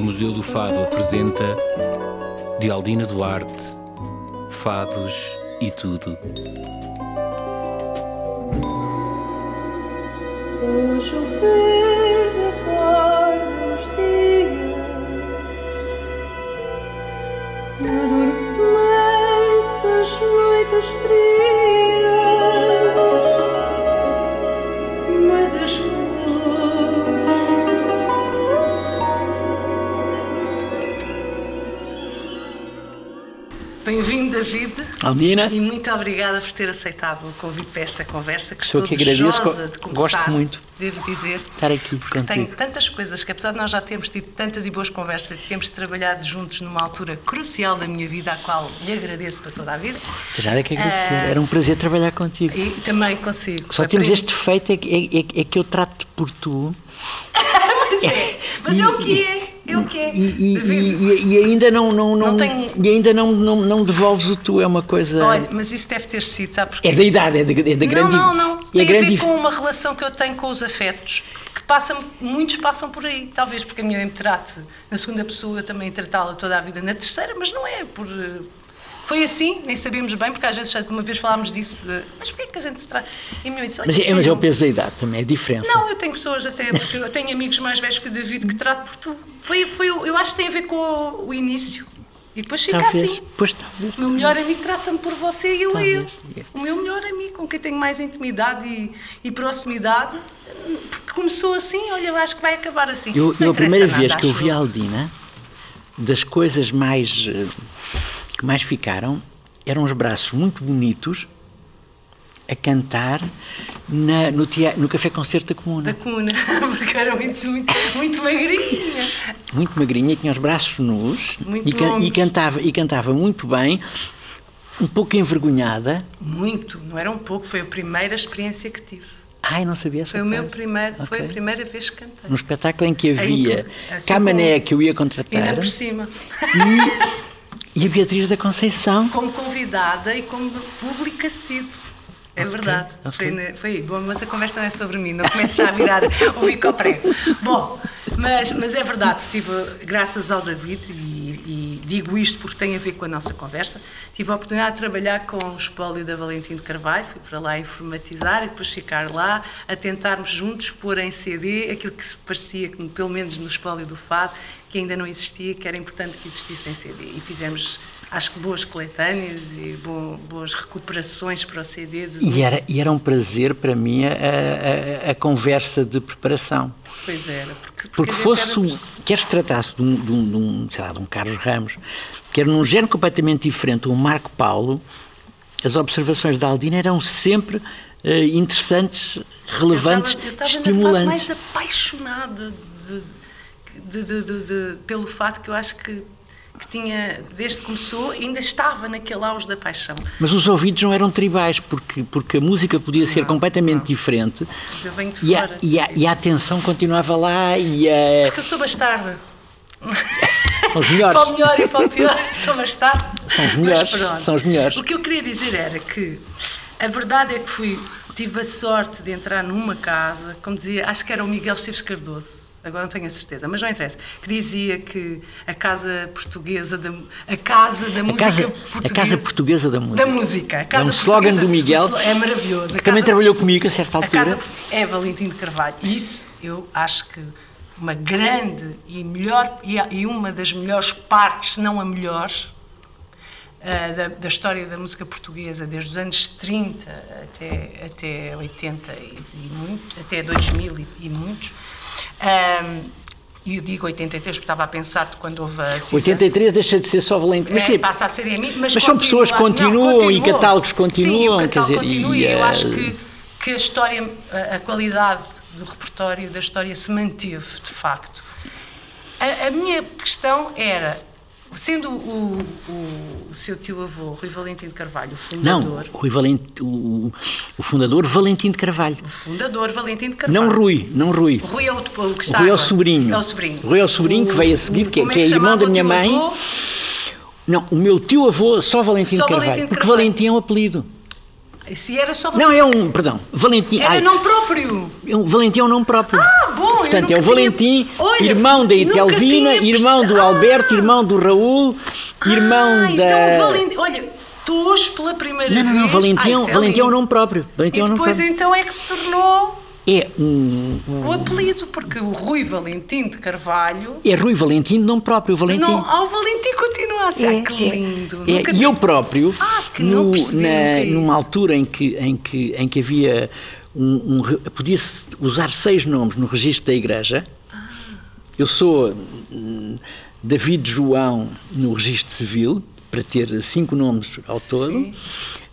O Museu do Fado apresenta de Aldina Duarte, Fados e tudo. O chover da cor dos dias Na dormências noites frias David. Aldina, E muito obrigada por ter aceitado o convite para esta conversa, que Sou estou que agradeço, de começar, gosto muito. devo dizer. estar aqui contigo. tenho tantas coisas que, apesar de nós já termos tido tantas e boas conversas, temos trabalhado juntos numa altura crucial da minha vida, à qual lhe agradeço para toda a vida. Já é que agradecer. Ah, Era um prazer trabalhar contigo. E também consigo. Só temos este defeito é, que- é- é- é que eu trato por tu Pois é, mas é o que é, o que e, e- e- e ainda não, não, não, Não tenho- e ainda não, não, não devolves o tu. É uma coisa. Olha, mas isso deve ter sido, sabe porquê? é da idade, é da, é da grande. Não, não, não. É Tem a grande ver dif- com uma relação que eu tenho com os afetos, que passa, muitos passam por aí. Talvez porque a minha mãe me trate na segunda pessoa, eu também tratá-la toda a vida na terceira, mas não é por... Foi assim, nem sabíamos bem, porque às vezes, uma vez falámos disso, mas porquê é que a gente se trata? E minha disse, Mas, é, mas é o peso da idade também, é diferença. Não, eu tenho pessoas até, porque eu tenho amigos mais velhos que o David que trato por tu. Foi, foi, eu acho que tem a ver com o, o início. E depois fica talvez. assim. Pois talvez. O meu melhor amigo trata-me por você e eu a ele. Talvez. O meu melhor amigo, com quem tenho mais intimidade e, e proximidade, porque começou assim, olha, eu acho que vai acabar assim. Eu, eu a primeira interessa vez nada, que eu vi a Aldina, das coisas mais eh, que mais ficaram, eram os braços muito bonitos a cantar na- no, no Café Concerto da Da Comuna. porque era muito, muito, muito magrinha. Muito magrinha, tinha os braços nus e, can- e cantava, e cantava muito bem, um pouco envergonhada. Muito, não era um pouco, foi a primeira experiência que tive. Ai, não sabia essa Foi, o meu primeiro, foi a primeira vez que cantei. Num espetáculo em que havia Em- assim Camané, que eu ia contratar, por cima. e a Beatriz da Conceição. como convidada e como público assíduo. É Ok, verdade. ok. Foi, foi aí. Bom, mas a conversa não é sobre mim, não comece já a virar o bico ao prego. Bom, mas, mas é verdade, tive, graças ao David, e, digo isto porque tem a ver com a nossa conversa, tive a oportunidade de trabalhar com o espólio da Valentim de Carvalho, fui para lá informatizar e depois ficar lá a tentarmos juntos pôr em CD aquilo que parecia, que, pelo menos no espólio do Fado, que ainda não existia, que era importante que existisse em CD. E fizemos, acho que, boas coletâneas e bo- boas recuperações para o CD. De E era, e era um prazer para mim a, a- a conversa de preparação. Pois era. Porque, Porque gente fosse, era- quer se tratasse de um, de, um, de um, sei lá, de um Carlos Ramos, quer num género completamente diferente, um Marco Paulo, as observações da Aldina eram sempre eh, interessantes, relevantes, eu estava, eu estava estimulantes. fase mais apaixonada de- de- de- pelo fato que eu acho que, que tinha, desde que começou, ainda estava naquele auge da paixão. Mas os ouvidos não eram tribais, porque, porque a música podia ser completamente diferente Mas eu venho de e a, fora. e, a, e a atenção continuava lá e a, Porque eu sou bastarda. os melhores. Para o melhor e para o pior, sou bastarda. São os melhores, são os melhores. O que eu queria dizer era que a verdade é que fui, tive a sorte de entrar numa casa, como dizia, acho que era o Miguel Esteves Cardoso, agora não tenho a certeza, mas não interessa, que dizia que a casa portuguesa da, a casa da A música casa, a portuguesa, casa portuguesa da música. da música. A É um slogan do Miguel. É maravilhoso. A que também trabalhou comigo a certa a casa altura. é Valentim de Carvalho. Isso eu acho que uma grande e melhor e a- e uma das melhores partes, se não a melhor, ah, da, da história da música portuguesa, desde os anos 30 até, até 80 e, muito, até 2000 e, e muitos. Ahm, e eu digo 83 porque estava a pensar de quando houve a cisão. 83 deixa de ser só Valentim. Mas É, que- passa a ser em mim, mas, Mas são pessoas que continuam não, e catálogos continuam, Sim, o quer catálogo dizer, continua e, e, eu eh, acho que, que a história, a, a qualidade do repertório da história se manteve, de facto. A, a minha questão era, sendo o, o, seu tio-avô, Rui Valentim de Carvalho, o Não, fundador, Rui Valent, o, o fundador Valentim de Carvalho. o fundador Valentim de Carvalho. Não Rui, não Rui. O Rui é o, o que está Rui é o sobrinho. É o sobrinho. Rui é o sobrinho que veio a seguir, que é- como que é irmão da minha mãe. tio-avô? Não, o meu tio-avô, só Valentim Só de Carvalho. Valentim de porque Carvalho. Valentim é um apelido. Se era só Não, é um, perdão, Valentim. Era ai, nome próprio. é um- Valentim é um nome próprio. Ah, bom, Portanto, é o Valentim, tinha- Olha, irmão da Itelvina, irmão do Alberto, Ah! irmão do Raul, irmão ah, da. Então, Valentim, olha, estou hoje pela primeira Não, vez. não, não, Valentim, Ah, é isso é Valentim é um nome próprio. Valentim E é um nome depois próprio. então é que se tornou É um, um- o apelido, porque o Rui Valentim de Carvalho. é Rui Valentim nome próprio, Valentim. Não, ao Valentim continua a ser. É, ah, que é, lindo. é. Nunca E eu próprio, Ah, que não no- na- numa altura em que, em que, em que havia um, um podia-se usar seis nomes no registro da igreja, Ah. eu sou hum, David João no registro civil, para ter cinco nomes ao todo, Sim.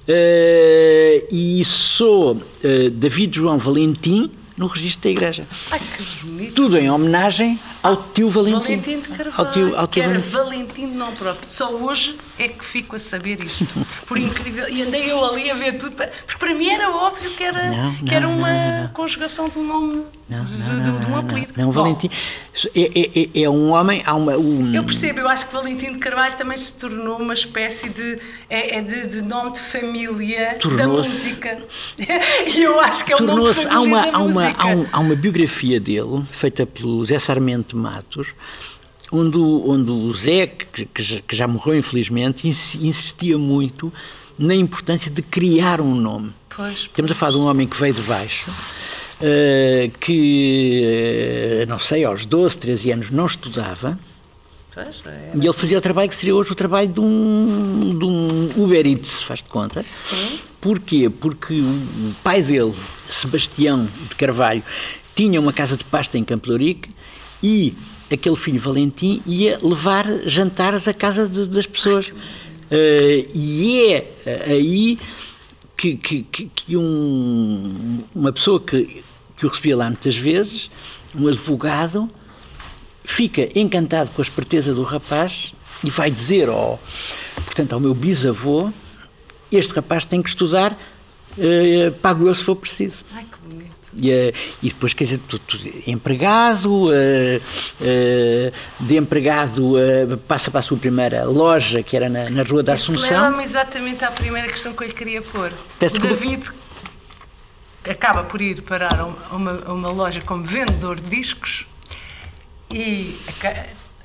Eh, e sou eh, David João Valentim no registro da igreja. Ai, que bonito. Tudo em homenagem ao tio Valentim. Valentim de Carvalho, Ao tio, ao que tio era Valentim. De não próprio. Só hoje é que fico a saber isto. Por incrível. E andei eu ali a ver tudo. Porque para mim era óbvio que era, Não, que era não, uma não, não, não. conjugação de um nome, Não, de, não, de- não, de um não, apelido. Não, Valentim é, é- é- é um homem, há uma. um- Eu percebo, eu acho que Valentim de Carvalho também se tornou uma espécie de, é, é de, de nome de família da música. E eu acho que é o nome de família Há uma, há, uma, há, um- há uma biografia dele, feita pelo Zé Sarmento Matos, onde, o- onde o Zé, que, que já, morreu infelizmente, ins- insistia muito na importância de criar um nome. Pois, Estamos a falar de um homem que veio de baixo, eh, que, eh, não sei, aos 12, 13 anos não estudava, é. e ele fazia o trabalho que seria hoje o trabalho de um, de um Uber Eats, faz de conta. Sim. Porquê? Porque o pai dele, Sebastião de Carvalho, tinha uma casa de pasta em Campo de Ourique e aquele filho Valentim ia levar jantares à casa de- das pessoas. Eh, e é eh, aí que, que- que- um- uma pessoa que, que o recebia lá muitas vezes, um advogado, fica encantado com a esperteza do rapaz e vai dizer ao, portanto, ao meu bisavô este rapaz tem que estudar, eh, pago eu se for preciso. Ai. E, eh, e depois, quer dizer, tu, tu- empregado, eh, eh, de empregado passa para a sua primeira loja, que era na, na Rua da Isso Assunção. leva-me exatamente à primeira questão que eu lhe queria pôr. Peço o. David acaba por ir parar a uma, a uma- loja como vendedor de discos e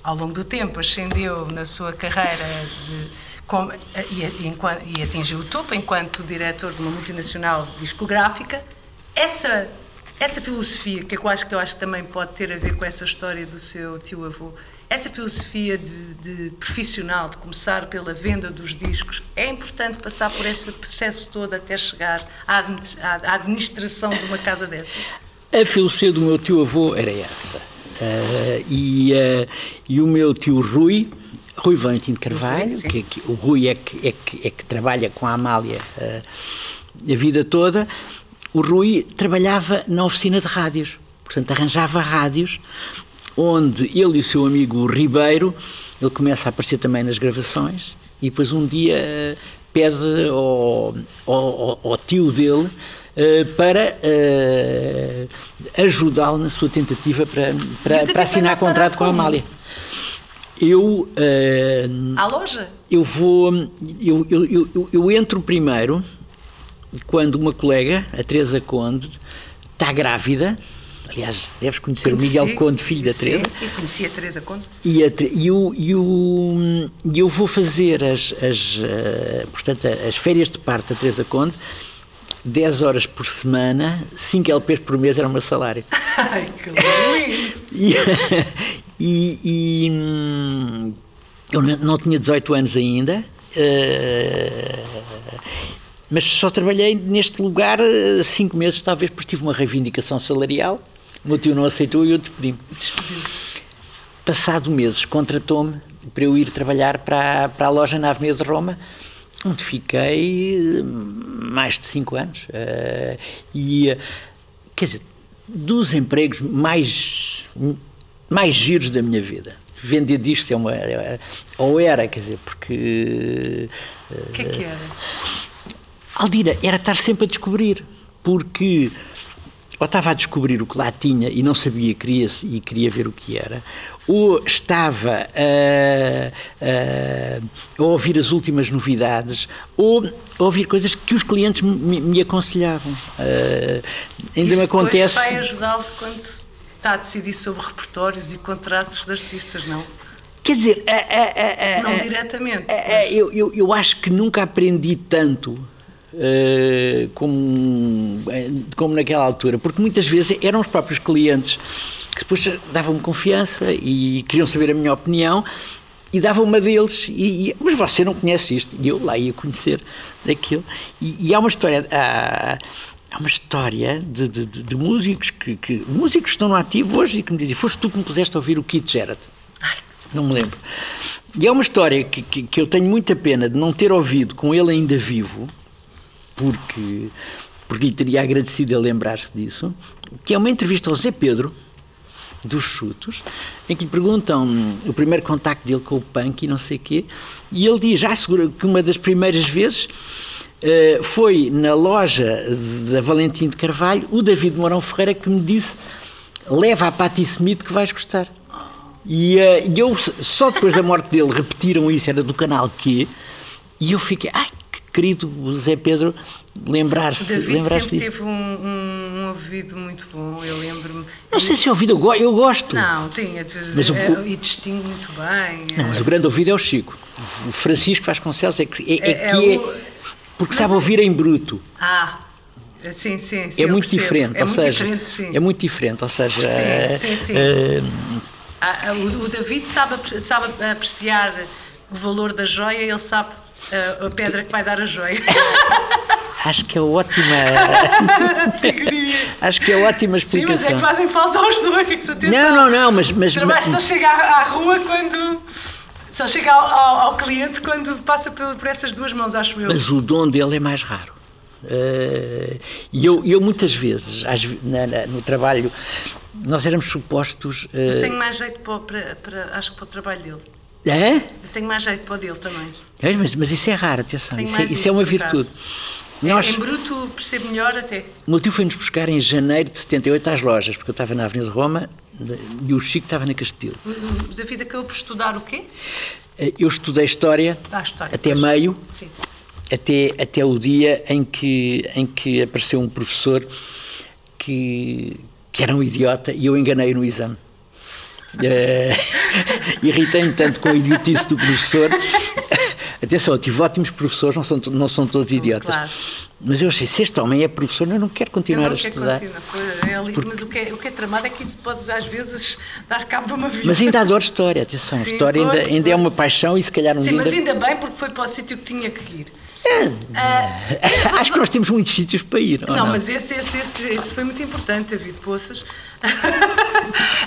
ao longo do tempo ascendeu na sua carreira de, e, e e atingiu o topo enquanto diretor de uma multinacional discográfica. Essa, essa filosofia, que eu acho que eu acho que também pode ter a ver com essa história do seu tio-avô, essa filosofia de, de profissional, de começar pela venda dos discos, é importante passar por esse processo todo até chegar à admi- à administração de uma casa dessa? A filosofia do meu tio-avô era essa. Eh, e, eh, e o meu tio Rui, Rui Valentim de Carvalho, sim. que, que- o Rui é que, é, que, é que trabalha com a Amália eh, a vida toda, o Rui trabalhava na oficina de rádios. Portanto, arranjava rádios onde ele e o seu amigo Ribeiro, ele começa a aparecer também nas gravações, e depois um dia eh, pede ao, ao, ao- tio dele eh, para eh, ajudá-lo na sua tentativa para, para, para assinar contrato com a? Amália. Eu, eh, À loja? eu vou, eu, eu- eu, eu entro primeiro quando uma colega, a Teresa Conde, está grávida. Aliás, deves conhecer o Miguel Conheci, Conde, filho da Teresa. E conheci a Teresa Conde. E, a e o- e o- e eu vou fazer as, as, eh, portanto, as férias de parte da Teresa Conde, 10 horas por semana, 5 LPs por mês era o meu salário. Ai, que lindo! E, e- e, hum, eu não, tinha 18 anos ainda, eh, mas só trabalhei neste lugar 5 meses, talvez porque tive uma reivindicação salarial. O meu tio não aceitou e eu despedi-me. Despediu-se. Passado meses, contratou-me para eu ir trabalhar para, a- para a loja na Avenida de Roma, onde fiquei eh, mais de cinco anos. Eh, e, eh, quer dizer, dos empregos mais, mais giros da minha vida. Vender discos é uma. é- Ou era, quer dizer, porque. O que é que era? Aldira, era estar sempre a descobrir, porque ou estava a descobrir o que lá tinha e não sabia queria, e queria ver o que era, ou estava a, a, a ouvir as últimas novidades, ou a ouvir coisas que os clientes me, me aconselhavam. Uh, ainda Isso me acontece. vai ajudá-lo quando está a decidir sobre repertórios e contratos de artistas, não? Quer dizer, a, não diretamente. Eu, eu, eu acho que nunca aprendi tanto como, como naquela altura, porque muitas vezes eram os próprios clientes que depois davam-me confiança e queriam saber a minha opinião e davam uma deles, e, e, mas você não conhece isto, e eu lá ia conhecer daquilo. E, e há uma história. Há, há uma história de, de, de, músicos que, que, músicos que estão no ativo hoje e que me dizem: Foste tu que me puseste a ouvir o Keith Jarrett? Não me lembro. E é uma história que, que, que eu tenho muita pena de não ter ouvido com ele ainda vivo, porque, porque lhe teria agradecido a lembrar-se disso, que é uma entrevista ao Zé Pedro, dos chutos, em que lhe perguntam o primeiro contacto dele com o punk e não sei quê, e ele diz, já segura que uma das primeiras vezes uh, foi na loja da Valentim de Carvalho o David Mourão Ferreira que me disse leva a Patti Smith que vais gostar. E uh, eu, só depois da morte dele, repetiram isso, era do canal Q, e eu fiquei, ai, querido Zé Pedro, lembrar-se. Lembrar sempre teve um, um, um, ouvido muito bom, eu lembro-me. Não sei se é ouvido, eu, go eu gosto. Não, tinha, mas o, é, e distingue muito bem. Não, mas o grande ouvido é o Chico. O Francisco Vasconcelos é que é, é, é que é, porque sabe ouvir em bruto. Ah. Sim, sim, sim É muito percebo. diferente, é ou muito seja, diferente, sim. é muito diferente, ou seja, sim, sim, sim. Uh, ah, o, o, David sabe, sabe apreciar o valor da joia, ele sabe uh, a pedra que vai dar a joia. Acho que é ótima. Acho que é ótima explicação. Sim, mas é que fazem falta aos dois. Atenção. Não, não, não, mas. mas o trabalho só chega à, à rua quando. Só chega ao, ao, ao, cliente quando passa por, por, essas duas mãos, acho eu. Mas o dom dele é mais raro. Uh, e eu, eu muitas vezes, às, na, na, no trabalho, nós éramos supostos. Uh, eu tenho mais jeito para, para, para, acho que para o trabalho dele. É? Eu tenho mais jeito para o dele também. É, mas, mas isso é raro, atenção. Isso é, isso é, uma virtude. Nós, em bruto percebo melhor até. O meu tio foi-nos buscar em janeiro de 78 às lojas, porque eu estava na Avenida de Roma e o Chico estava na Castelo. O David acabou por estudar o quê? Eu estudei História, ah, história até pois. meio, Sim. Até, até o dia em que, em que apareceu um professor que, que era um idiota e eu enganei no exame. Uh, Irritei-me tanto com a idiotice do professor. Atenção, eu tive ótimos professores, não são, não são todos idiotas. Claro. Mas eu achei, se este homem é professor, eu não quero continuar não a estudar. Continua. Porque... Mas o que, é, o que é tramado é que isso pode, às vezes, dar cabo de uma vida. Mas ainda adoro história, atenção. Sim, história pode, ainda, ainda é uma paixão e se calhar um Sim, dia. mas ainda bem porque foi para o sítio que tinha que ir. É, uh, acho que nós temos muitos sítios para ir. Não, não, mas esse, esse, esse, esse foi muito importante, David Poças.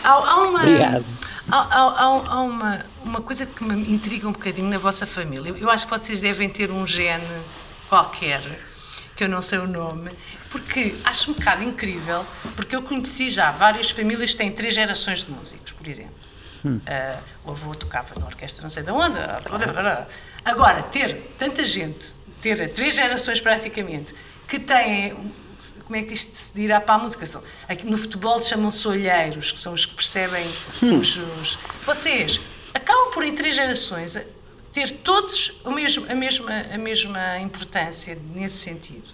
há, há, uma, Obrigado. Há, há, há, uma, uma coisa que me intriga um bocadinho na vossa família. Eu acho que vocês devem ter um gene qualquer, que eu não sei o nome, porque acho um bocado incrível, porque eu conheci já várias famílias que têm três gerações de músicos, por exemplo. Hum. Uh, o avô tocava na orquestra não sei de onde. Agora, ter tanta gente, ter três gerações praticamente, que têm como é que isto se dirá para a música? No futebol chamam-se olheiros, que são os que percebem hum. os, os, Vocês acabam por, em três gerações, ter todos a mesma, a mesma, a mesma importância nesse sentido.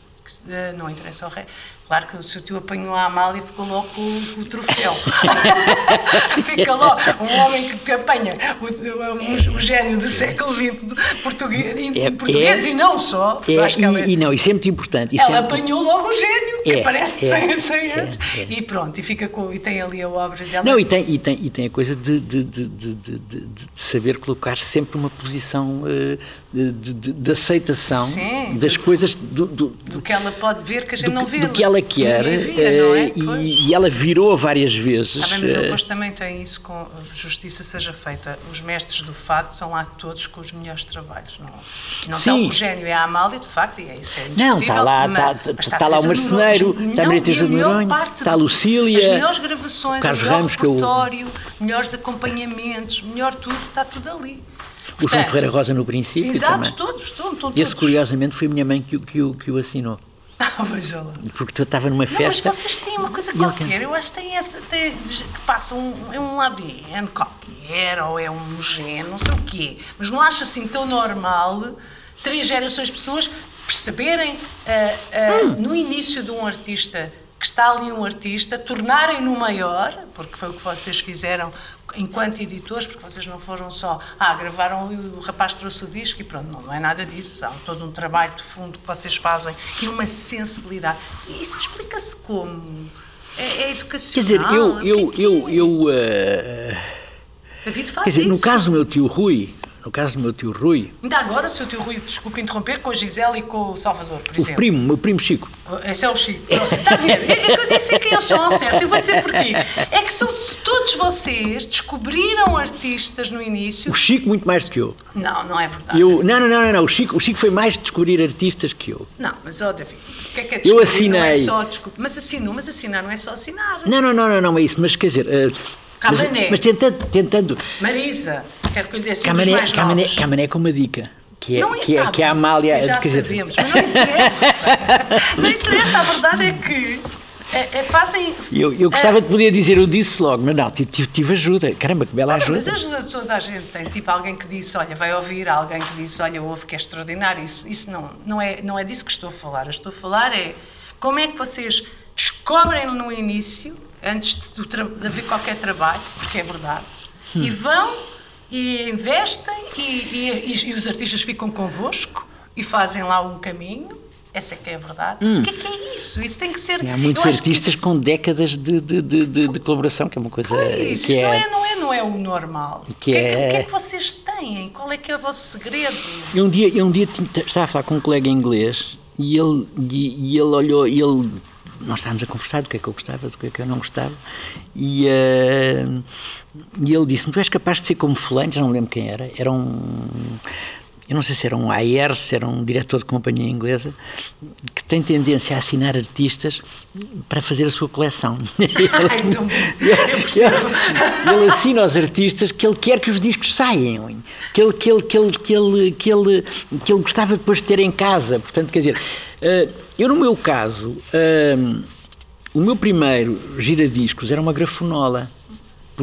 Uh, não interessa ao rei. Claro que o seu tio apanhou a Amália e ficou logo com, o, troféu. Fica logo um homem que te apanha o, o, o gênio do século XX português, é, português é, e não só. É, e, ela, e, não, isso é muito importante. ela é, apanhou logo o gênio, que é, parece é, 100, 100 anos. é, E pronto, e, fica com, e tem ali a obra dela. Não, e tem, e tem, e tem a coisa de, de, de, de, saber colocar sempre uma posição uh, de, aceitação Sim, das do, coisa do, do, do, que ela pode ver que a gente do, não vê. Do que ela quer. Via, é? e, e, ela virou várias vezes. Ah, bem, mas ele depois também tem isso com justiça seja feita. Os mestres do fado são lá todos com os melhores trabalhos. Não, não Sim. Está, o gênio é a Amália, de facto, e é isso. É não, está lá, mas, está, está, está lá o Marceneiro, está a Maria Teresa de Noronha, está a Lucília. As melhores gravações, Carlos o melhor Ramos, repertório, eu... melhores acompanhamentos, melhor tudo, está tudo ali. O João Ferreira Rosa no princípio Exato, também. todos, todos, todos. Esse, curiosamente, foi a minha mãe que, que, que o assinou. Ah, veja lá. Porque eu estava numa Não, mas festa. vocês têm uma coisa E ele qualquer, eu acho que tem essa, tem- que passa um, é um AVN qualquer, ou é um gene, não sei o quê, mas não acho assim tão normal três gerações de pessoas perceberem ah, ah, Hum. no início de um artista que está ali um artista, tornarem-no maior, porque foi o que vocês fizeram enquanto editores, porque vocês não foram só, ah, gravaram ali, o rapaz trouxe o disco e pronto, não, não é nada disso, há todo um trabalho de fundo que vocês fazem e uma sensibilidade. E isso explica-se como? É, é Quer educacional? dizer, eu. Eu, é eu, é? eu eh, David faz quer dizer, no isso. caso do meu tio Rui, no caso do meu tio Rui, Ainda agora, o seu tio Rui, desculpe interromper, com a Gisele e com o Salvador, por o exemplo. primo, meu primo Chico, Esse é o Chico. Está a ver? É que eu disse que eles são certo. Eu vou dizer porquê. É que são, todos vocês descobriram artistas no início. o Chico muito mais do que eu. Não, não é verdade. Eu, não, não, não, não. O, Chico, o Chico foi mais descobrir artistas que eu. Não, mas ó, David, o que é que é Eu descobrir? Não é assinei. só descobrir. Mas assinou, mas assinar não é só assinar. Não, não, não, não, não é isso, mas quer dizer. eh, mas, Camané. mas tentando, tentando Marisa, quero que eu lhe dê assim Camané, mais Camané, novos. Camané com uma dica. Que é, Não que é, que é a Amália. Já quer dizer, sabemos, mas não interessa. não interessa, a verdade é que é, é, fazem. eu, eu gostava de poder dizer, eu disse logo, mas não, tive, tive- ajuda. Caramba, que bela Olha, mas ajuda. ajuda toda a gente tem, tipo alguém que disse, olha, vai ouvir, alguém que disse, olha, ouve que é extraordinário. Isso, isso não, não, é, não é disso que estou a falar. Eu estou a falar é como é que vocês descobrem no início, antes de, de haver qualquer trabalho, porque é verdade, e vão e investem e, e- e- os artistas ficam convosco e fazem lá um caminho. Essa é que é a verdade. O que é que é isso? Isso tem que ser. Há muitos artistas isso- com décadas de, de, de, de- colaboração, que é uma coisa Isso, que isso não, é. é, não, é, não é o normal. Que o, que é, que, é- o que é que vocês têm? Qual é que é o vosso segredo? Eu um dia, eu um dia estava a falar com um colega inglês e ele, e, e ele olhou, e ele, nós estávamos a conversar do que é que eu gostava, do que é que eu não gostava, e, eh, e ele disse-me, tu és capaz de ser como fulano, já não me lembro quem era, era um, eu não sei se era um AR, se era um diretor de companhia inglesa, que tem tendência a assinar artistas para fazer a sua coleção. Ai, então, percebo. ele assina aos artistas que ele quer que os discos saiam, que ele, que ele, que ele, que ele, que ele, que ele gostava depois de ter em casa. Portanto, quer dizer, eh, eu no meu caso, eh, o meu primeiro giradiscos era uma grafonola.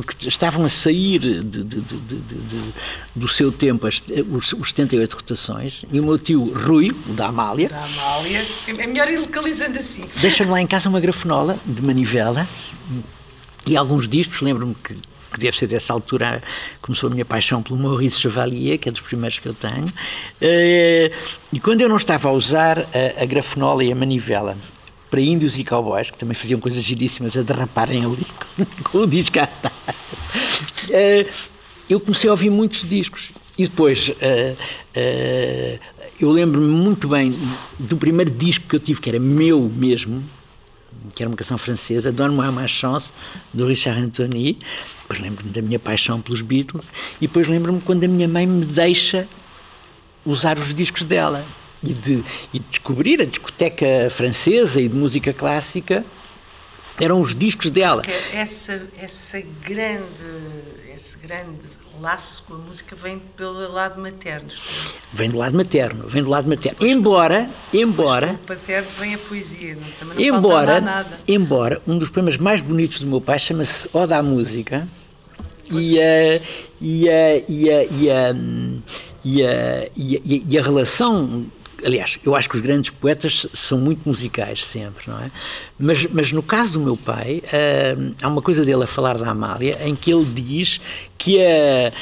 Porque estavam a sair de- de- de- do seu tempo as- os, os 78 rotações e o meu tio Rui, o da Amália, Da Amália. É melhor ir localizando assim. Deixa-me lá em casa uma grafonola de manivela e alguns discos. Lembro-me que, que deve ser dessa altura começou a minha paixão pelo Maurice Chevalier, que é dos primeiros que eu tenho. Eh, E quando eu não estava a usar a, a grafonola e a manivela para índios e cowboys, que também faziam coisas giríssimas a derraparem ali com o disco a andar, eh, eu comecei a ouvir muitos discos. E depois, eh, eh, eu lembro-me muito bem do primeiro disco que eu tive, que era meu mesmo, que era uma canção francesa, Donne-moi ma chance, do Richard Anthony. Depois lembro-me da minha paixão pelos Beatles. E depois lembro-me quando a minha mãe me deixa usar os discos dela e de, e de descobrir a discoteca francesa e de música clássica. Eram os discos dela. Essa, essa grande, esse grande laço com a música vem pelo lado materno. é. Vem do lado materno, vem do lado materno. Embora, embora, Pelo paterno vem a poesia. Não, também não embora, nada. embora um dos poemas mais bonitos do meu pai chama-se Oda à Música e a, e a, e a, e a, e a, e a, e a relação aliás, eu acho que os grandes poetas são muito musicais sempre, não é? Mas, mas no caso do meu pai, ah, há uma coisa dele a falar da Amália em que ele diz que a,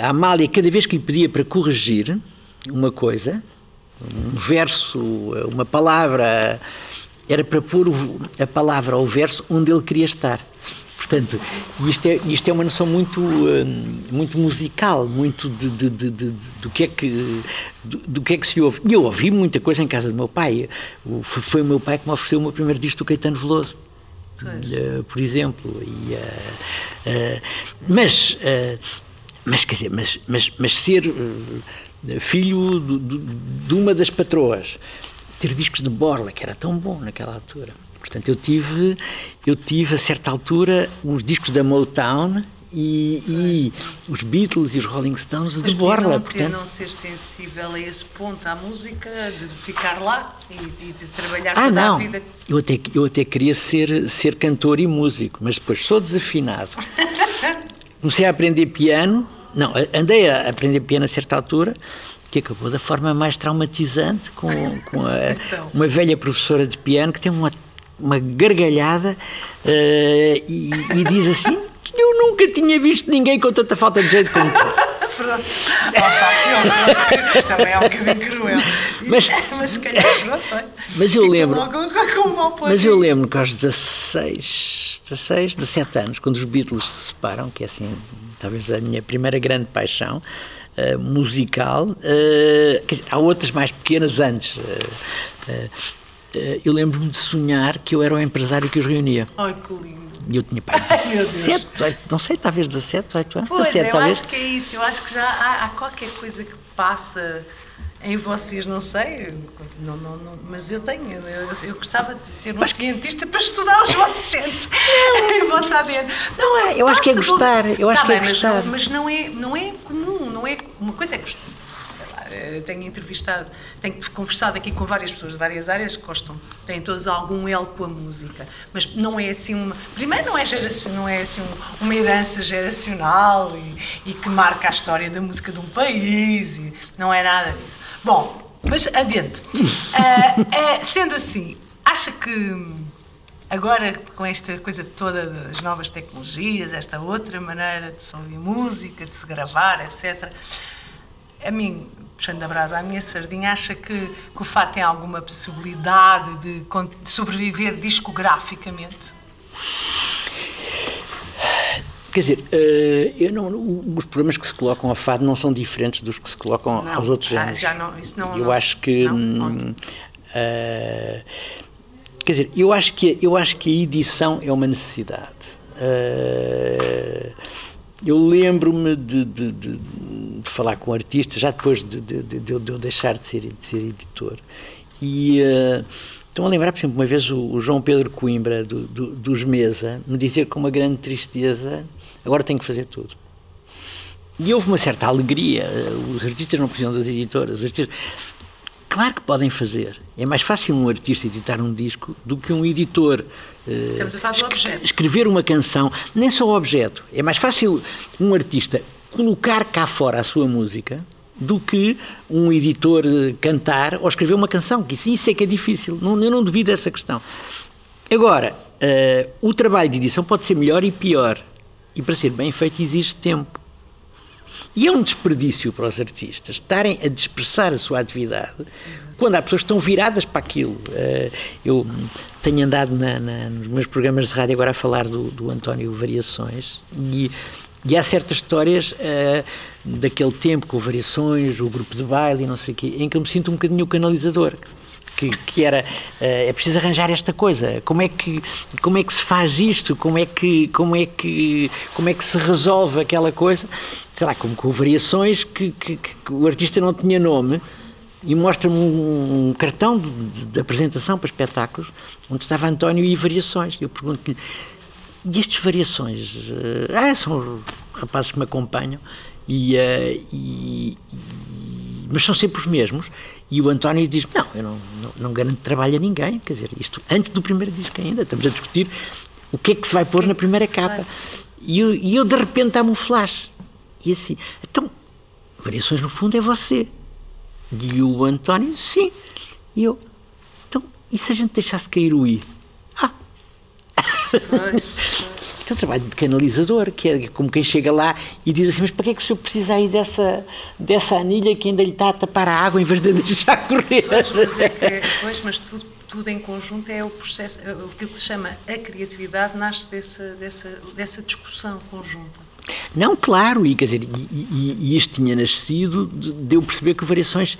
a, a Amália, cada vez que lhe pedia para corrigir uma coisa, um verso, uma palavra, era para pôr a palavra ou o verso onde ele queria estar. Portanto, isto é, isto é uma noção muito, hum, muito musical, muito de, de- de- de- do, que é que, do, do que é que se ouve. E eu ouvi muita coisa em casa do meu pai. Foi, o meu pai que me ofereceu o meu primeiro disco do Caetano Veloso. Eh, por exemplo. E, eh, eh, mas, eh, mas, quer dizer, mas, mas, mas ser filho do- do- de uma das patroas, ter discos de Borla, que era tão bom naquela altura. Portanto, eu tive, eu tive a certa altura os discos da Motown e, e os Beatles e os Rolling Stones Mas de borla. não, Portanto, não ser sensível a esse ponto à música, de ficar lá e, e de trabalhar ah, toda não. a vida. Eu até, eu até queria ser, ser cantor e músico, mas depois sou desafinado. Comecei a aprender piano. Não, andei a aprender piano a certa altura, que acabou da forma mais traumatizante, com, com a- Então. uma velha professora de piano que tem uma, uma gargalhada eh, e, e diz assim: Eu nunca tinha visto ninguém com tanta falta de jeito como tu. Pronto. Opa, que. Também é um bocadinho cruel. Mas- mas se calhar, pronto. Mas eu lembro-. Mas eu lembro que aos 16, 16, 17 anos, quando os Beatles se separam, que é assim, talvez a minha primeira grande paixão eh, musical, eh, quer dizer, há outras mais pequenas antes. eh, eu lembro-me de sonhar que eu era o empresário que os reunia. Ai, que lindo. E eu tinha pai Ai, meu Deus. 17, 18, não sei, talvez 17, 18 anos. Pois, 17, eu talvez. acho que é isso. Eu acho que já há, há qualquer coisa que passa em vocês, não sei, não, não, não, mas eu tenho. Eu, eu gostava de ter um cientista para estudar os vossos genes em vossa ADN. Não é, eu acho que é gostar, eu acho Tá que é bem, mas gostar. não- Mas não é, não é comum, não é. Uma coisa é gostar. Eu tenho entrevistado, tenho conversado aqui com várias pessoas de várias áreas que gostam, têm todos algum elo com a música, mas não é assim uma. Primeiro, não é, geraci- não é assim um- uma herança geracional e, e que marca a história da música de um país, e não é nada disso. Bom, mas adiante. Ah, sendo assim, acha que. Agora, com esta coisa toda das novas tecnologias, esta outra maneira de se ouvir música, de se gravar, etc., a mim, puxando a brasa à minha sardinha, acha que, que o Fá tem alguma possibilidade de, de sobreviver discograficamente? Quer dizer, eh, eu não- os problemas que se colocam ao fado não são diferentes dos que se colocam Não, aos outros géneros. já não- isso não- eu não acho que. não? eh, quer dizer, eu acho que, eu acho que a edição é uma necessidade. Eh, eu lembro-me de, de- de- de falar com artistas, já depois de, eu- de eu deixar de ser, de ser editor. E. eh, Estão a lembrar, por exemplo, uma vez o, o João Pedro Coimbra, do- do- dos Mesa, me dizer com uma grande tristeza: agora tenho que fazer tudo. E houve uma certa alegria. eh, Os artistas não precisam das editoras. Artistas... Claro que podem fazer. É mais fácil um artista editar um disco do que um editor. eh, do escre- objeto. Escrever uma canção, nem só o objeto. É mais fácil um artista colocar cá fora a sua música do que um editor eh, cantar ou escrever uma canção. Que isso, isso é que é difícil. Não, eu não duvido dessa questão. Agora, eh, o trabalho de edição pode ser melhor e pior. E para ser bem feito exige tempo. E é um desperdício para os artistas estarem a dispersar a sua atividade quando há pessoas que estão viradas para aquilo. Eh, Eu tenho andado na- na- nos meus programas de rádio agora a falar do, do António Variações e, e há certas histórias eh, daquele tempo com Variações, o grupo de baile e não sei o quê, em que eu me sinto um bocadinho o canalizador que, que era eh, é preciso arranjar esta coisa. Como é que como é que se faz isto? Como é que como é que como é que se resolve aquela coisa? Sei lá como com variações que, que- que- o artista não tinha nome e mostra-me um, um cartão de, de- apresentação para espetáculos onde estava António e variações. Eu pergunto-lhe e estas variações eh, ah, são os rapazes que me acompanham e, eh, e- e- mas são sempre os mesmos e o António diz não, eu não, não, não garanto trabalho a ninguém. Quer dizer, isto antes do primeiro disco ainda estamos a discutir o que é que se vai pôr é na primeira capa. E eu, e eu de repente dá-me um flash. E assim, então variações no fundo é você. E o António, sim. E eu, então e se a gente deixasse cair o I? Ah, então, trabalho de canalizador, que é como quem chega lá e diz assim: Mas para que é que o senhor precisa aí dessa, dessa anilha que ainda lhe está a tapar a água em vez de deixar correr? Pois, mas, é que, pois, mas tudo, tudo em conjunto é o processo, é o que se chama a criatividade nasce dessa, dessa, dessa discussão conjunta. Não, claro, e quer dizer, e, e- e isto tinha nascido de, de eu perceber que variações.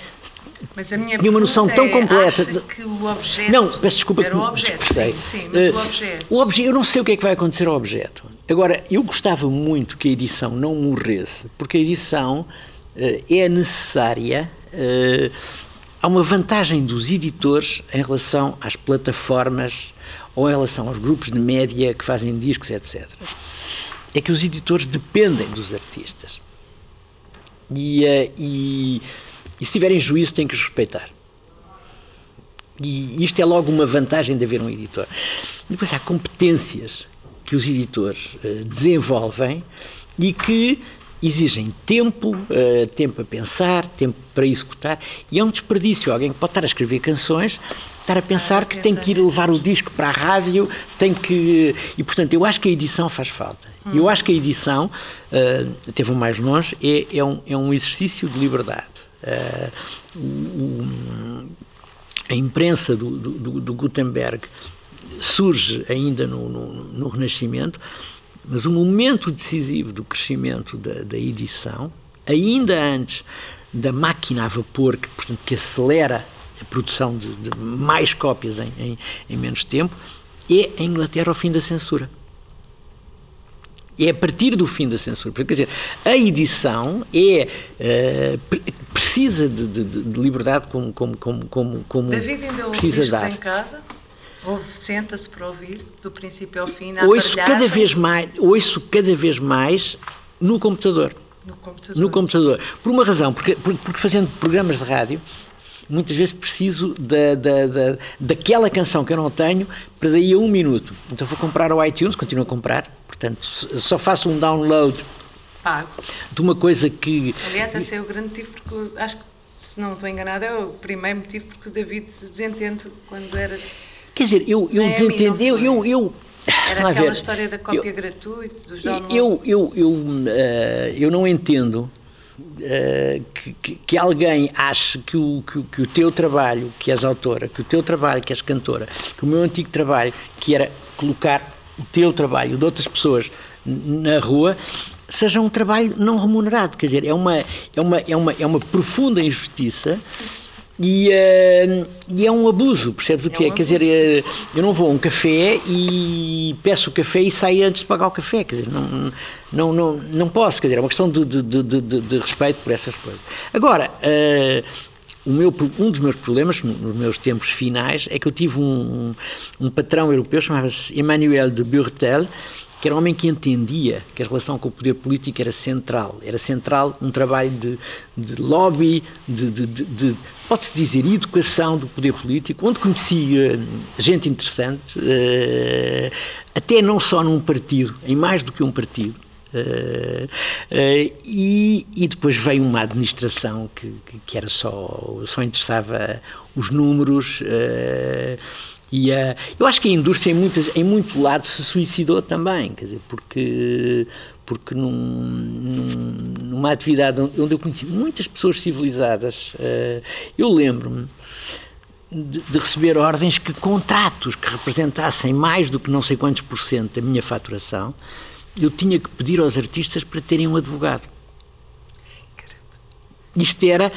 Mas a minha uma noção tão é, completa de- que o objeto Não, peço desculpa era que o objeto, sim, sim, mas Eh, o objeto. o objeto. Eu não sei o que é que vai acontecer ao objeto. Agora, eu gostava muito que a edição não morresse, porque a edição eh, é necessária. eh, há uma vantagem dos editores em relação às plataformas ou em relação aos grupos de média que fazem discos, etc. é que os editores dependem dos artistas. E, eh, e, e se tiverem juízo, têm que os respeitar. E isto é logo uma vantagem de haver um editor. Depois há competências que os editores uh, desenvolvem e que exigem tempo, uh, tempo a pensar, tempo para executar, e é um desperdício. Alguém que pode estar a escrever canções, estar a pensar Ah, que tem que ir levar o disco para a rádio, tem que. E portanto, eu acho que a edição faz falta. Eu acho que a edição, uh, teve um mais longe, é, é, um, é um exercício de liberdade. O, a imprensa do, do, do, Gutenberg surge ainda no, no, no, Renascimento, mas o momento decisivo do crescimento da, da, edição, ainda antes da máquina a vapor, que, portanto, que acelera a produção de, de mais cópias em, em, em menos tempo, é a Inglaterra ao fim da censura. É a partir do fim da censura. Quer dizer, a edição é, uh, precisa de, de, de, liberdade como, como, como, como, como David ainda precisa dar. em casa? Ouve, senta-se para ouvir, do princípio ao fim, na ouço cada vez mais ouço cada vez mais no computador. No computador. No computador. Por uma razão, porque, porque fazendo programas de rádio, muitas vezes preciso da, da, da, daquela canção que eu não tenho para daí a um minuto. Então vou comprar o iTunes, continuo a comprar, portanto só faço um download Pago. de uma coisa que. Aliás, esse é o grande motivo, porque acho que, se não estou enganada, é o primeiro motivo porque o David se desentende quando era. Quer dizer, eu, eu eu, eu, eu Era aquela ver, história da cópia eu- gratuita, dos downloads. Eu, eu, eu, eh, eu não entendo que, que- que alguém ache que o, que, que o teu trabalho, que és autora, que o teu trabalho, que és cantora, que o meu antigo trabalho, que era colocar o teu trabalho de outras pessoas na rua, seja um trabalho não remunerado. Quer dizer, é uma, é uma, é uma, é uma profunda injustiça. E, eh, e é um abuso, percebes o que é? um Quer dizer, eh, eu não vou a um café e peço o café e saio antes de pagar o café, quer dizer, não, não, não, não posso, quer dizer, é uma questão de, de, de, de- respeito por essas coisas. Agora, o meu, um dos meus problemas no- nos meus tempos finais é que eu tive um, um, um patrão europeu, chamava-se Emmanuel de Burtel, que era um homem que entendia que a relação com o poder político era central. Era central um trabalho de, de lobby, de, de, de- de- pode-se dizer, educação do poder político, onde conheci eh, gente interessante, eh, até não só num partido, em mais do que um partido. Eh, eh, e, e depois veio uma administração que, que, que era só, só interessava os números. eh, e eh, eu acho que a indústria, em, muitas, em muito lado, se suicidou também, quer dizer, porque, porque num, num- numa atividade onde eu conheci muitas pessoas civilizadas, eh, eu lembro-me de, de receber ordens que contratos que representassem mais do que não sei quantos por cento da minha faturação, eu tinha que pedir aos artistas para terem um advogado. Isto era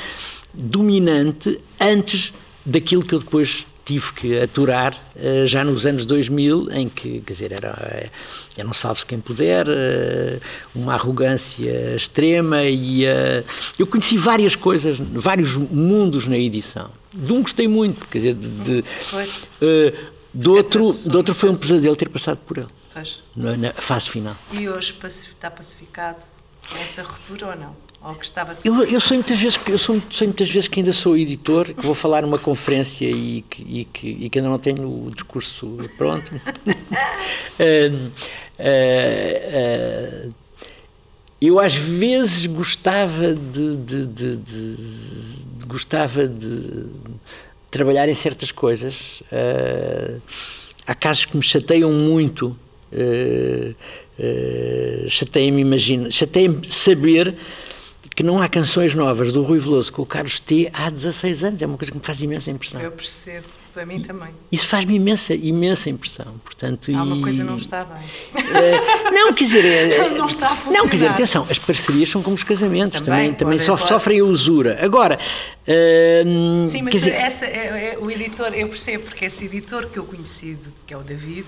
dominante antes daquilo que eu depois tive que aturar eh, já nos anos 2000, em que, quer dizer, era, eh, era um salve-se quem puder, eh, uma arrogância extrema e eh, eu conheci várias coisas, vários mundos na edição. De um gostei muito, quer dizer, de, de, eh, do outro, do outro foi um pesadelo ter passado por ele, Pois. na, fase final. E hoje está pacificado essa ruptura ou não? Ou gostava de. Eu, eu sei muitas vezes que eu sou, sei muitas vezes que ainda sou editor, que vou falar numa conferência e que, e que, e que ainda não tenho o discurso pronto. Ahn, ah, ah, eu às vezes gostava de, de- de- de- gostava de trabalhar em certas coisas. Ah, há casos que me chateiam muito. Uh, uh, chateia-me imagina, chateia-me saber que não há canções novas do Rui Veloso com o Carlos T há 16 anos, é uma coisa que me faz imensa impressão. Eu percebo, para mim também. Isso faz-me imensa, imensa impressão. Portanto, Há uma e- coisa que não está bem. Eh, não, quer dizer, é- Não está a Não, quer dizer, funcionar. atenção, as parcerias são como os casamentos, Também, também, também pode- sofrem a usura. Agora, hum, Sim, mas dizer, essa é, é- o editor, eu percebo, porque esse editor que eu conheci, que é o David,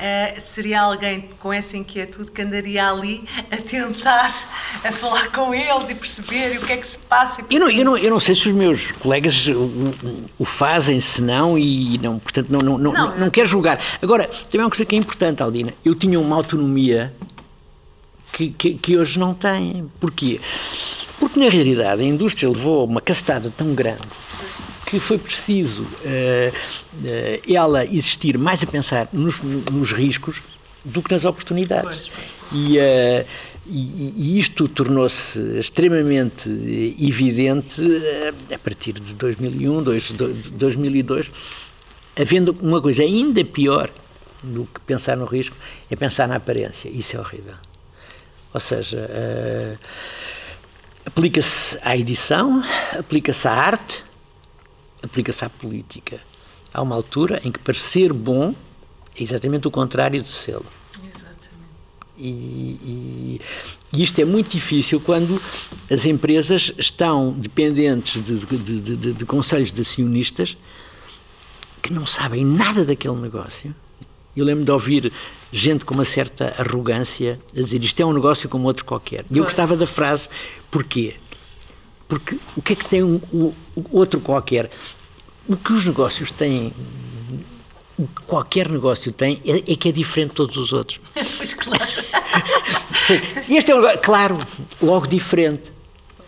eh, seria alguém com essa inquietude que andaria ali a tentar a falar com eles e perceber o que é que se passa. Eu não, eu, não, eu não sei se os meus colegas o, o fazem, se não, e não, portanto, não, não, não, Não, não, não eu- quero julgar. Agora, também é uma coisa que é importante, Aldina. Eu tinha uma autonomia que, que, que hoje não têm. Porquê? Porque, na realidade, a indústria levou uma castada tão grande que foi preciso uh, uh, ela existir mais a pensar nos, nos, riscos do que nas oportunidades. E, uh, e, e, isto tornou-se extremamente evidente a partir de 2001, 2002, havendo uma coisa ainda pior do que pensar no risco, é pensar na aparência. Isso é horrível. Ou seja, aplica-se à edição, aplica-se à arte, aplica-se à política. Há uma altura em que parecer bom é exatamente o contrário de sê-lo. Exatamente. E, e, e, isto é muito difícil quando as empresas estão dependentes de, de, de, de conselhos de acionistas que não sabem nada daquele negócio. Eu lembro de ouvir gente com uma certa arrogância a dizer isto é um negócio como outro qualquer. E eu gostava da frase, porquê? Porque o que é que tem um, um, outro qualquer? O que os negócios têm, o que qualquer negócio tem, é, é que é diferente de todos os outros. pois claro. Este é um negócio, claro, logo diferente.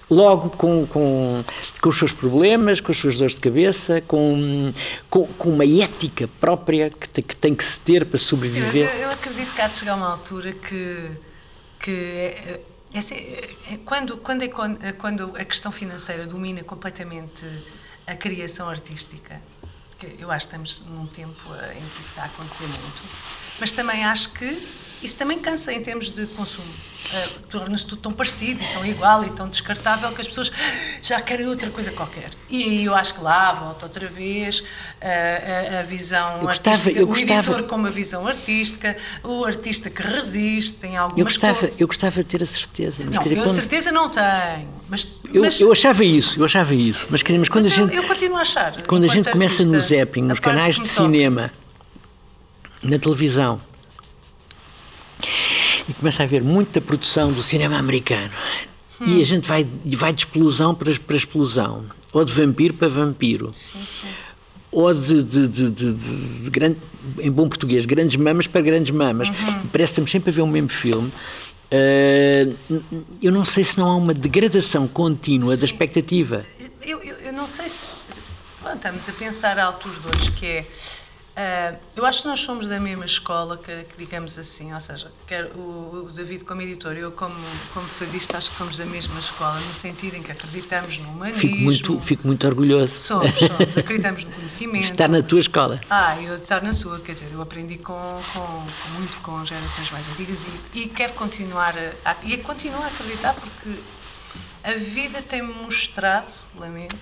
Logo com, com, com os seus problemas, com as suas dores de cabeça, com, com, com uma ética própria que, te, que tem que se ter para sobreviver. Sim, eu, eu acredito que há de chegar uma altura que, que é assim, é, quando, quando, é, quando a questão financeira domina completamente a criação artística, que eu acho que estamos num tempo eh, em que isso está a acontecer muito, mas também acho que isso também cansa em termos de consumo. Uh, Torna-se tudo tão parecido tão igual e tão descartável que as pessoas já querem outra coisa qualquer. E aí eu acho que lá volta outra vez uh, a, a, visão eu gostava, artística, eu gostava, o editor com uma visão artística, o artista que resiste, tem algumas eu gostava, eu gostava de ter a certeza. Não, dizer, eu quando... certeza não tenho. Mas, eu, mas... eu achava isso, eu achava isso. Mas, quer dizer, mas quando mas a gente. Eu, eu continuo a achar. Quando a gente começa no zapping, nos canais de cinema, na televisão e começa a haver muita produção do cinema americano. Hum. E a gente vai, vai de explosão para, para explosão, ou de vampiro para vampiro. Sim, sim. Ou de, de, de, de, de grande, em bom português, grandes mamas para grandes mamas. Uhum. Parece que estamos sempre a ver o mesmo filme. Uh, eu não sei se não há uma degradação contínua sim. da expectativa. Eu, eu, eu, não sei se. Bom, estamos a pensar alto os dois, que é Uh, eu acho que nós somos da mesma escola, que, que digamos assim, ou seja, quer o, o, David como editor eu como, como fadista acho que somos da mesma escola, no sentido em que acreditamos no humanismo. Fico muito, fico muito orgulhoso. Somos, somos, acreditamos no conhecimento. Estar na tua escola. Ah, eu estar na sua, quer dizer, eu aprendi com, com, com muito com gerações mais antigas e, e quero continuar a, e continuo a acreditar porque a vida tem mostrado, lamento,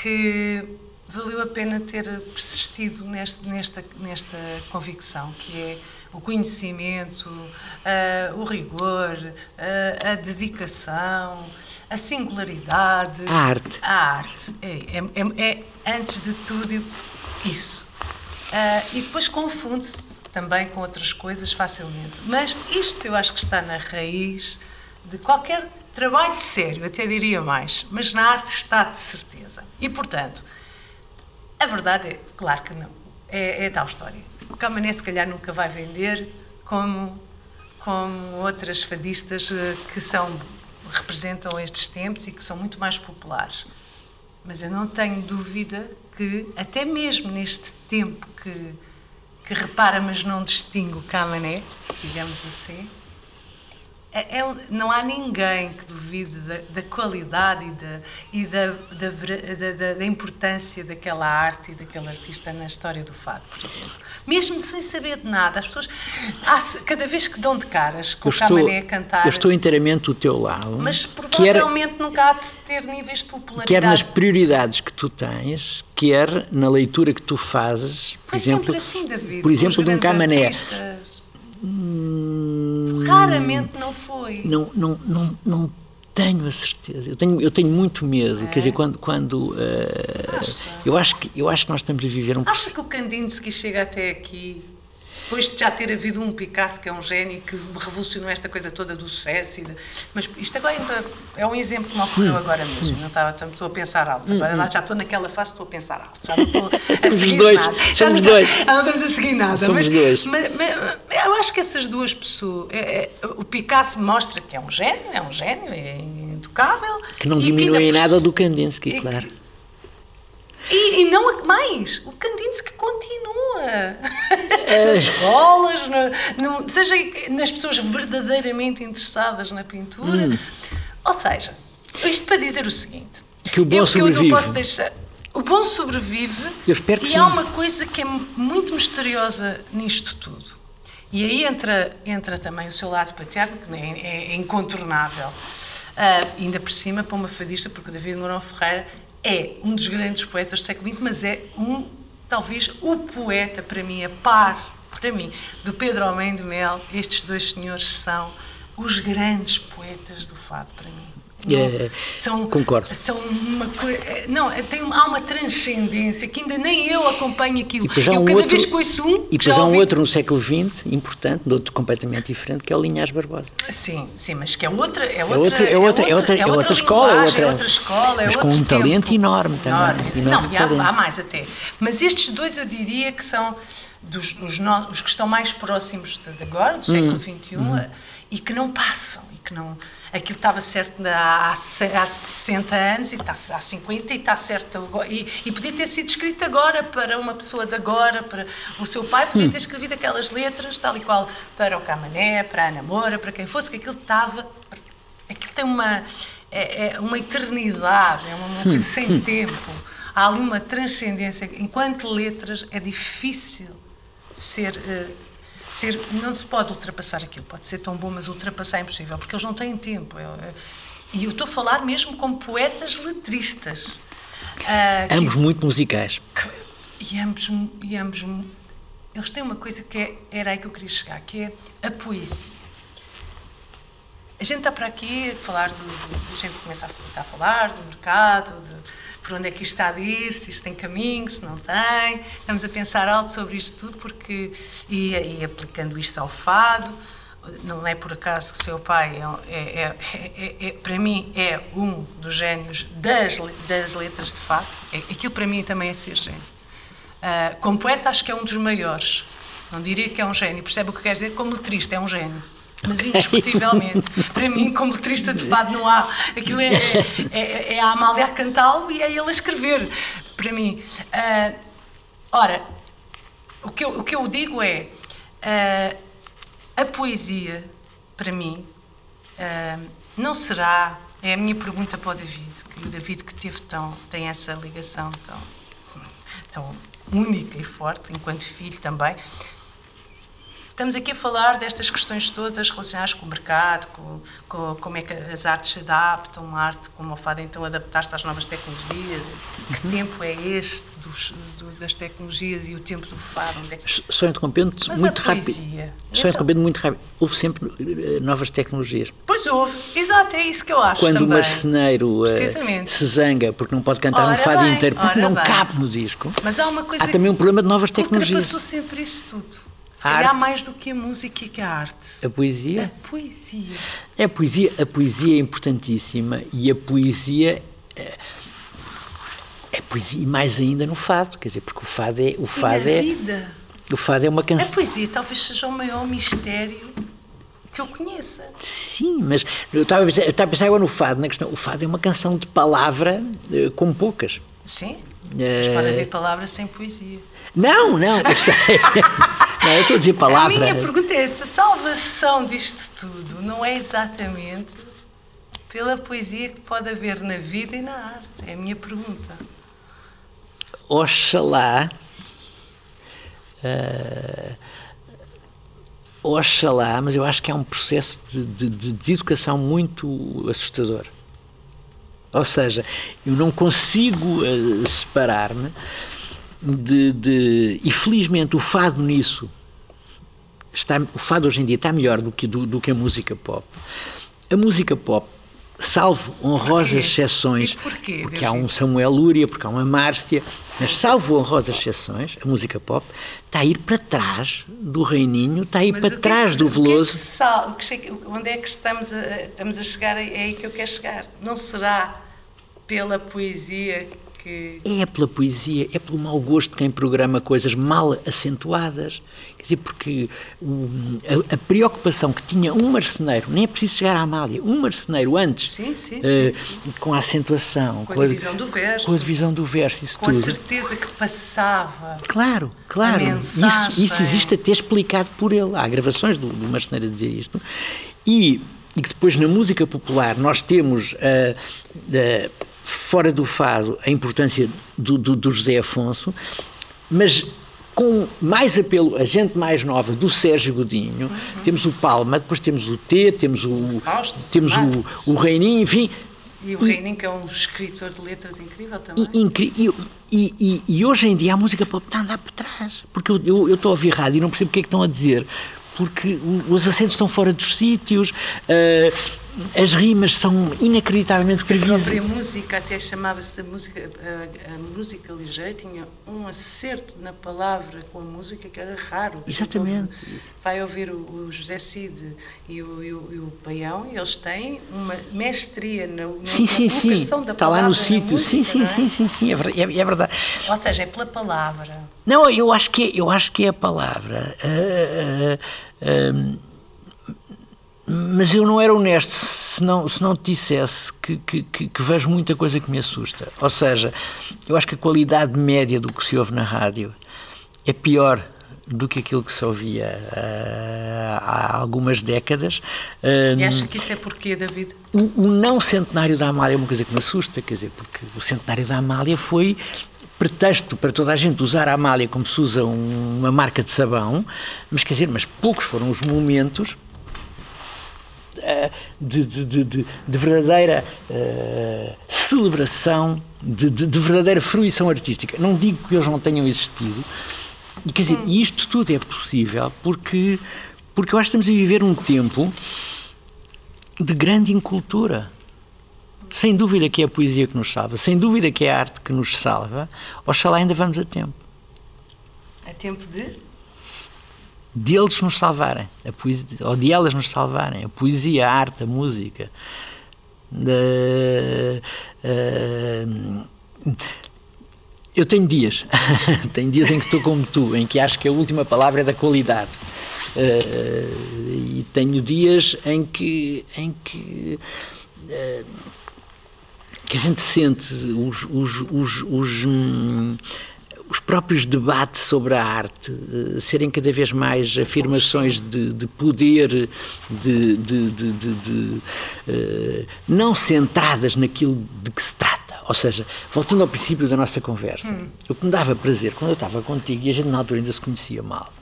que valeu a pena ter persistido neste, nesta, nesta convicção, que é o conhecimento, uh, o rigor, uh, a dedicação, a singularidade. A arte. A arte. É, é, é, é antes de tudo, isso. Uh, e depois confunde-se também com outras coisas facilmente. Mas isto eu acho que está na raiz de qualquer trabalho sério, até diria mais, mas na arte está de certeza. E, portanto, a verdade é, claro que não. É, é tal história. O Camané se calhar nunca vai vender como, como outras fadistas eh, que são, representam estes tempos e que são muito mais populares. Mas eu não tenho dúvida que, até mesmo neste tempo que, que repara, mas não distingue o Camané, digamos assim, é, é, não há ninguém que duvide da, da qualidade e, da, e da, da, da, importância daquela arte e daquele artista na história do fado, por exemplo. Mesmo sem saber de nada, as pessoas, ah, cada vez que dão de caras com o Camané a cantar. Eu estou inteiramente do teu lado. Mas provavelmente quer, nunca há de ter níveis de popularidade. Quer nas prioridades que tu tens, quer na leitura que tu fazes. Por Foi exemplo, assim, David, por exemplo, de um Camané. Artistas. Raramente não foi. Não, não, não, não tenho a certeza. Eu tenho, eu tenho muito medo. É. Quer dizer, quando. quando uh, eu, acho que, eu acho que nós estamos a viver um Acha que o Kandinsky chega até aqui depois de já ter havido um Picasso que é um gênio que revolucionou esta coisa toda do sucesso. De- mas isto agora ainda é um exemplo que me ocorreu agora mesmo. Não estava, estou a pensar alto. Agora lá já estou naquela fase, estou a pensar alto. Já não estou a seguir dois, nada. Já somos não, dois. Já não estamos a seguir nada. Somos mas, dois. mas- mas eu acho que essas duas pessoas. é- é- o Picasso mostra que é um gênio, é um gênio, é intocável. Que não diminui nada do Kandinsky, claro. E, e não mais, o Kandinsky continua. nas escolas, no- no- seja nas pessoas verdadeiramente interessadas na pintura. Hum. Ou seja, isto para dizer o seguinte: Que o bom eu, que eu não sobrevive. posso deixar. O bom sobrevive Eu espero que e sim. há uma coisa que é muito misteriosa nisto tudo. E aí entra, entra também o seu lado paterno, que é, é- é incontornável. Ah, ainda por cima para uma fadista, porque o David Mourão Ferreira é um dos grandes poetas do século XX, mas é um, talvez, o poeta, para mim, a par, para mim, do Pedro Almeida de Mel. Estes dois senhores são os grandes poetas do fado, para mim. É, concordo. São uma. Não, é- tem, há uma transcendência que ainda nem eu acompanho aquilo. E eu um cada outro, vez que ouço um. e depois há um ouvi- outro no século XX, importante, de outro completamente diferente, que é o Linhares Barbosa. Sim, sim, mas que é outra. É outra, outra- é outra- é outra- é outra escola, é outra- é outra escola, é mas com um talento tempo. enorme também, enorme Não, e há, talento. há mais até. Mas estes dois eu diria que são dos, os, no- os que estão mais próximos de, de agora, do século Hum, XXI, e que não passam. E que não, aquilo estava certo há, há 60 anos e está há 50 e está certo agora. E, e podia ter sido escrito agora para uma pessoa de agora, para o seu pai podia Hum. ter escrevido aquelas letras, tal e qual, para o Camané, para a Ana Moura, para quem fosse, que aquilo estava. Aquilo tem uma, é, é uma eternidade, é uma, coisa sem tempo. Há ali uma transcendência. Enquanto letras, é difícil ser. eh, ser não se pode ultrapassar aquilo. Pode ser tão bom, mas ultrapassar é impossível, porque eles não têm tempo. E eu estou a falar mesmo como poetas letristas. Que- Ambos muito musicais. que- e ambos, e ambos eles têm uma coisa que é, era aí que eu queria chegar, que é a poesia. A gente está para aqui a falar do, do- a gente começa a, a falar do mercado, de por onde é que isto está a ir, se isto tem caminho, se não tem. Estamos a pensar alto sobre isto tudo porque e, e aplicando isto ao fado. Não é por acaso que o seu pai é, é- é- é- é- para mim é um dos génios das, das letras de fado. É, aquilo para mim também é ser gênio. Ah, como poeta, acho que é um dos maiores. Não diria que é um gênio, percebe o que quer dizer? Como letrista, é um gênio. Mas indiscutivelmente, para mim, como letrista de fado, não há. Aquilo é, é, é- a Amália a cantá-lo e é ele a escrever. Para mim. Ah, ora, o que, eu, o que eu digo é. ah, a poesia, para mim, ah, não será. É a minha pergunta para o David, que o David que teve tão, tem essa ligação tão, tão única e forte, enquanto filho também. Estamos aqui a falar destas questões todas relacionadas com o mercado, com, com como é que as artes se adaptam, uma arte como o fado então adaptar-se às novas tecnologias. Que Uhum. tempo é este dos, do- das tecnologias e o tempo do fado? É que... Só interrompendo muito rápido. Só Então- interrompendo muito rápido. Houve sempre eh, novas tecnologias. Pois houve, exato, é isso que eu acho Quando o também. marceneiro eh, se zanga porque não pode cantar um Ora fado bem, inteiro porque não bem. cabe no disco, Mas há uma coisa há também um problema de novas que tecnologias. ultrapassou sempre isso tudo. Se A calhar arte. mais do que a música e que a arte. A poesia? A poesia. É a poesia, a poesia é importantíssima e a poesia é, é poesia e mais ainda no fado, quer dizer, porque o fado é o fado na é vida. o fado é uma A canção. poesia talvez seja o maior mistério que eu conheça. Sim, mas eu estava a pensar, eu estava a pensar agora no fado, na questão, o fado é uma canção de palavra eh, como poucas. Sim. É. Mas pode haver palavras sem poesia. Não, não, eu sei. não, eu estou a dizer A palavra. minha pergunta é: se a salvação disto tudo não é exatamente pela poesia que pode haver na vida e na arte? É a minha pergunta. Oxalá. eh, oxalá, mas eu acho que há um processo de, de, de deseducação muito assustador. Ou seja, eu não consigo eh, separar-me de, de. E felizmente o fado nisso. Está, o fado hoje em dia está melhor do que, do, do que a música pop. A música pop salvo honrosas exceções, porquê, porque há um Samuel Lúria, porque há uma Márcia, mas salvo honrosas exceções, a música pop está a ir para trás do Reininho, está a ir Mas para é trás do o que é que Veloso. onde é que estamos a, estamos a chegar? É aí que eu quero chegar. Não será pela poesia que. É pela poesia, é pelo mau gosto de quem programa coisas mal acentuadas. Quer dizer, porque o- a, a preocupação que tinha um marceneiro, nem é preciso chegar à Amália, um marceneiro antes, Sim, sim, eh, sim, com a acentuação, Com a divisão do verso. com a divisão do verso, isso Com a tudo. certeza que passava. Claro, claro. Isso, isso existe até explicado por ele. Há gravações do, do marceneiro a dizer isto. E, e que depois na música popular nós temos, ah, ah, fora do fado, a importância do, do, do José Afonso, mas com mais apelo, a gente mais nova, do Sérgio Godinho, temos o Palma, depois temos o T, temos o, Fausto, temos o, o Reininho, enfim, E o Reininho, que é um escritor de letras incrível também. e, e- e- hoje em dia a música pop está a andar para trás. Porque eu, eu, eu estou a ouvir rádio e não percebo o que é que estão a dizer. Porque os acentos estão fora dos sítios, eh, as rimas são inacreditavelmente A previsíveis. música até chamava-se a música, a, a música ligeira, tinha um acerto na palavra com a música que era raro. A Exatamente. ouve- Vai ouvir o, o José Cid e o, e, o, e o Paião e eles têm uma mestria na, na, Sim, sim, sim. da Está lá no sítio. Sim, sim, é? sim, sim, sim. É é- é verdade. Ou seja, é pela palavra. Não, eu acho que é, eu acho que é a palavra. Ah, ah, ah, mas eu não era honesto se não, se não te dissesse que, que, que- que vejo muita coisa que me assusta. Ou seja, eu acho que a qualidade média do que se ouve na rádio é pior do que aquilo que se ouvia ah, há algumas décadas. Ah, E acha que isso é porquê, David? o, o não centenário da Amália é uma coisa que me assusta, quer dizer, porque o centenário da Amália foi pretexto para toda a gente usar a Amália como se usa um- uma marca de sabão, mas quer dizer, mas poucos foram os momentos de, de- de- de- de verdadeira eh, celebração, de, de- de verdadeira fruição artística. Não digo que eles não tenham existido, quer dizer, isto tudo é possível porque, porque eu acho que estamos a viver um tempo de grande incultura. Sem dúvida que é a poesia que nos salva, sem dúvida que é a arte que nos salva. Oxalá ainda vamos a tempo É tempo de. Deles nos salvarem, a poesia, ou de elas nos salvarem, a poesia, a arte, a música. Ah, eu tenho dias, tenho dias em que estou como tu, em que acho que a última palavra é da qualidade. Ah, e tenho dias em que, em que ah, que a gente sente os, os, os, os, hum, os próprios debates sobre a arte eh, serem cada vez mais afirmações de, de poder, de, de, de, eh, não centradas naquilo de que se trata. Ou seja, voltando ao princípio da nossa conversa, o que me dava prazer quando eu estava contigo e a gente na altura ainda se conhecia mal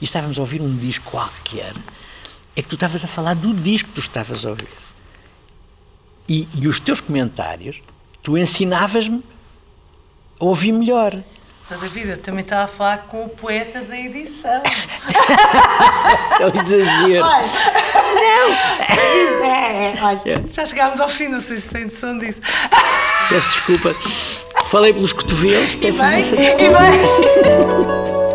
e estávamos a ouvir um disco qualquer, é que tu estavas a falar do disco que tu estavas a ouvir. E, e os teus comentários, tu ensinavas-me a ouvir melhor. Só David, eu também estava a falar com o poeta da edição. É um exagero. Olha, não! É, é, olha, já chegámos ao fim, não sei se tem noção disso. Peço desculpa. Falei pelos cotovelos, E peço bem, imensa e desculpa. bem.